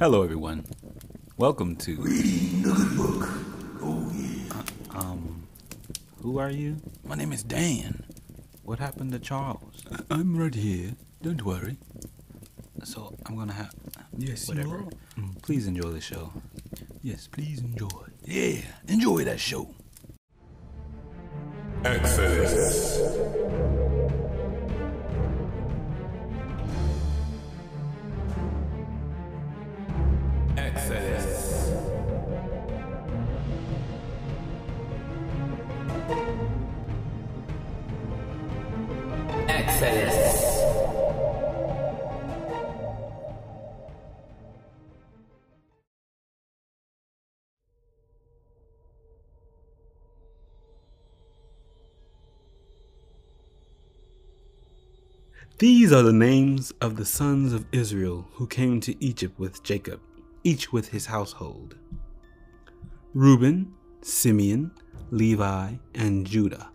Hello, everyone. Welcome to. Reading the good book. Oh, yeah. Um, who are you? My name is Dan. What happened to Charles? I- I'm right here. Don't worry. So I'm gonna have. Yes, you whatever. are. Mm, Please enjoy the show. Yes, please enjoy. Yeah, enjoy that show. Exodus. These are the names of the sons of Israel who came to Egypt with Jacob, each with his household. Reuben, Simeon, Levi, and Judah,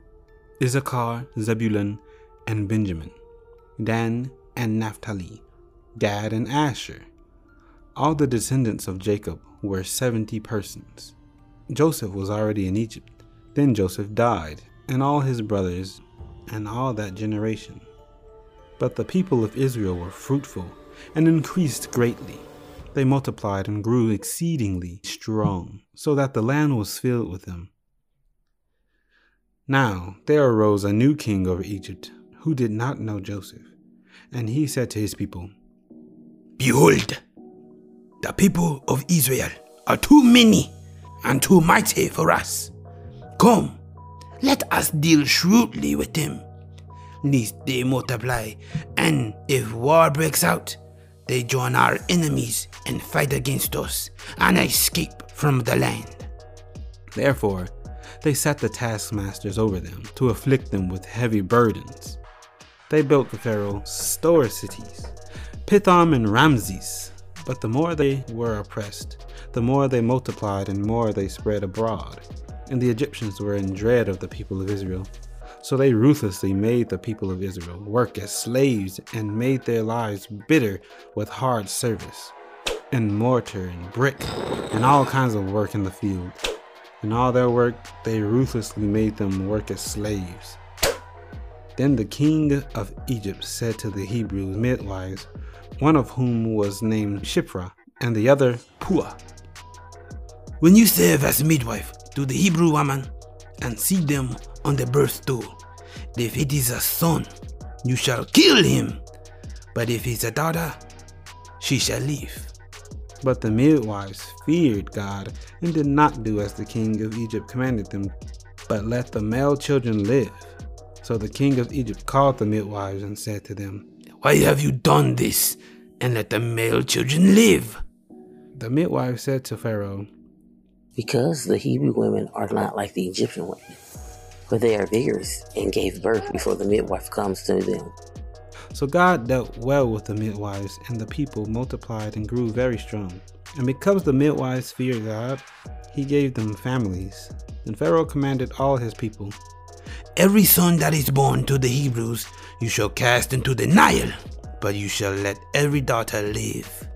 Issachar, Zebulun, and Benjamin, Dan and Naphtali, Gad and Asher. All the descendants of Jacob were seventy persons. Joseph was already in Egypt. Then Joseph died, and all his brothers, and all that generation. But the people of Israel were fruitful and increased greatly. They multiplied and grew exceedingly strong, so that the land was filled with them. Now there arose a new king over Egypt, who did not know Joseph. And he said to his people, Behold, the people of Israel are too many and too mighty for us. Come, let us deal shrewdly with them, lest they multiply, and if war breaks out, they join our enemies and fight against us and escape from the land. Therefore, they set the taskmasters over them to afflict them with heavy burdens. They built the Pharaoh store cities, Pithom and Ramses. But the more they were oppressed, the more they multiplied and more they spread abroad. And the Egyptians were in dread of the people of Israel. So they ruthlessly made the people of Israel work as slaves and made their lives bitter with hard service, and mortar and brick, and all kinds of work in the field. In all their work, they ruthlessly made them work as slaves. Then the king of Egypt said to the Hebrew midwives, one of whom was named Shiphrah, and the other Puah, When you serve as midwife to the Hebrew woman and see them on the birth stool, if it is a son, you shall kill him. But if it's a daughter, she shall live. But the midwives feared God and did not do as the king of Egypt commanded them, but let the male children live. So the king of Egypt called the midwives and said to them, Why have you done this and let the male children live? The midwife said to Pharaoh, Because the Hebrew women are not like the Egyptian women, for they are vigorous and gave birth before the midwife comes to them. So God dealt well with the midwives, and the people multiplied and grew very strong. And because the midwives feared God, he gave them families. And Pharaoh commanded all his people, Every son that is born to the Hebrews you shall cast into the Nile, but you shall let every daughter live.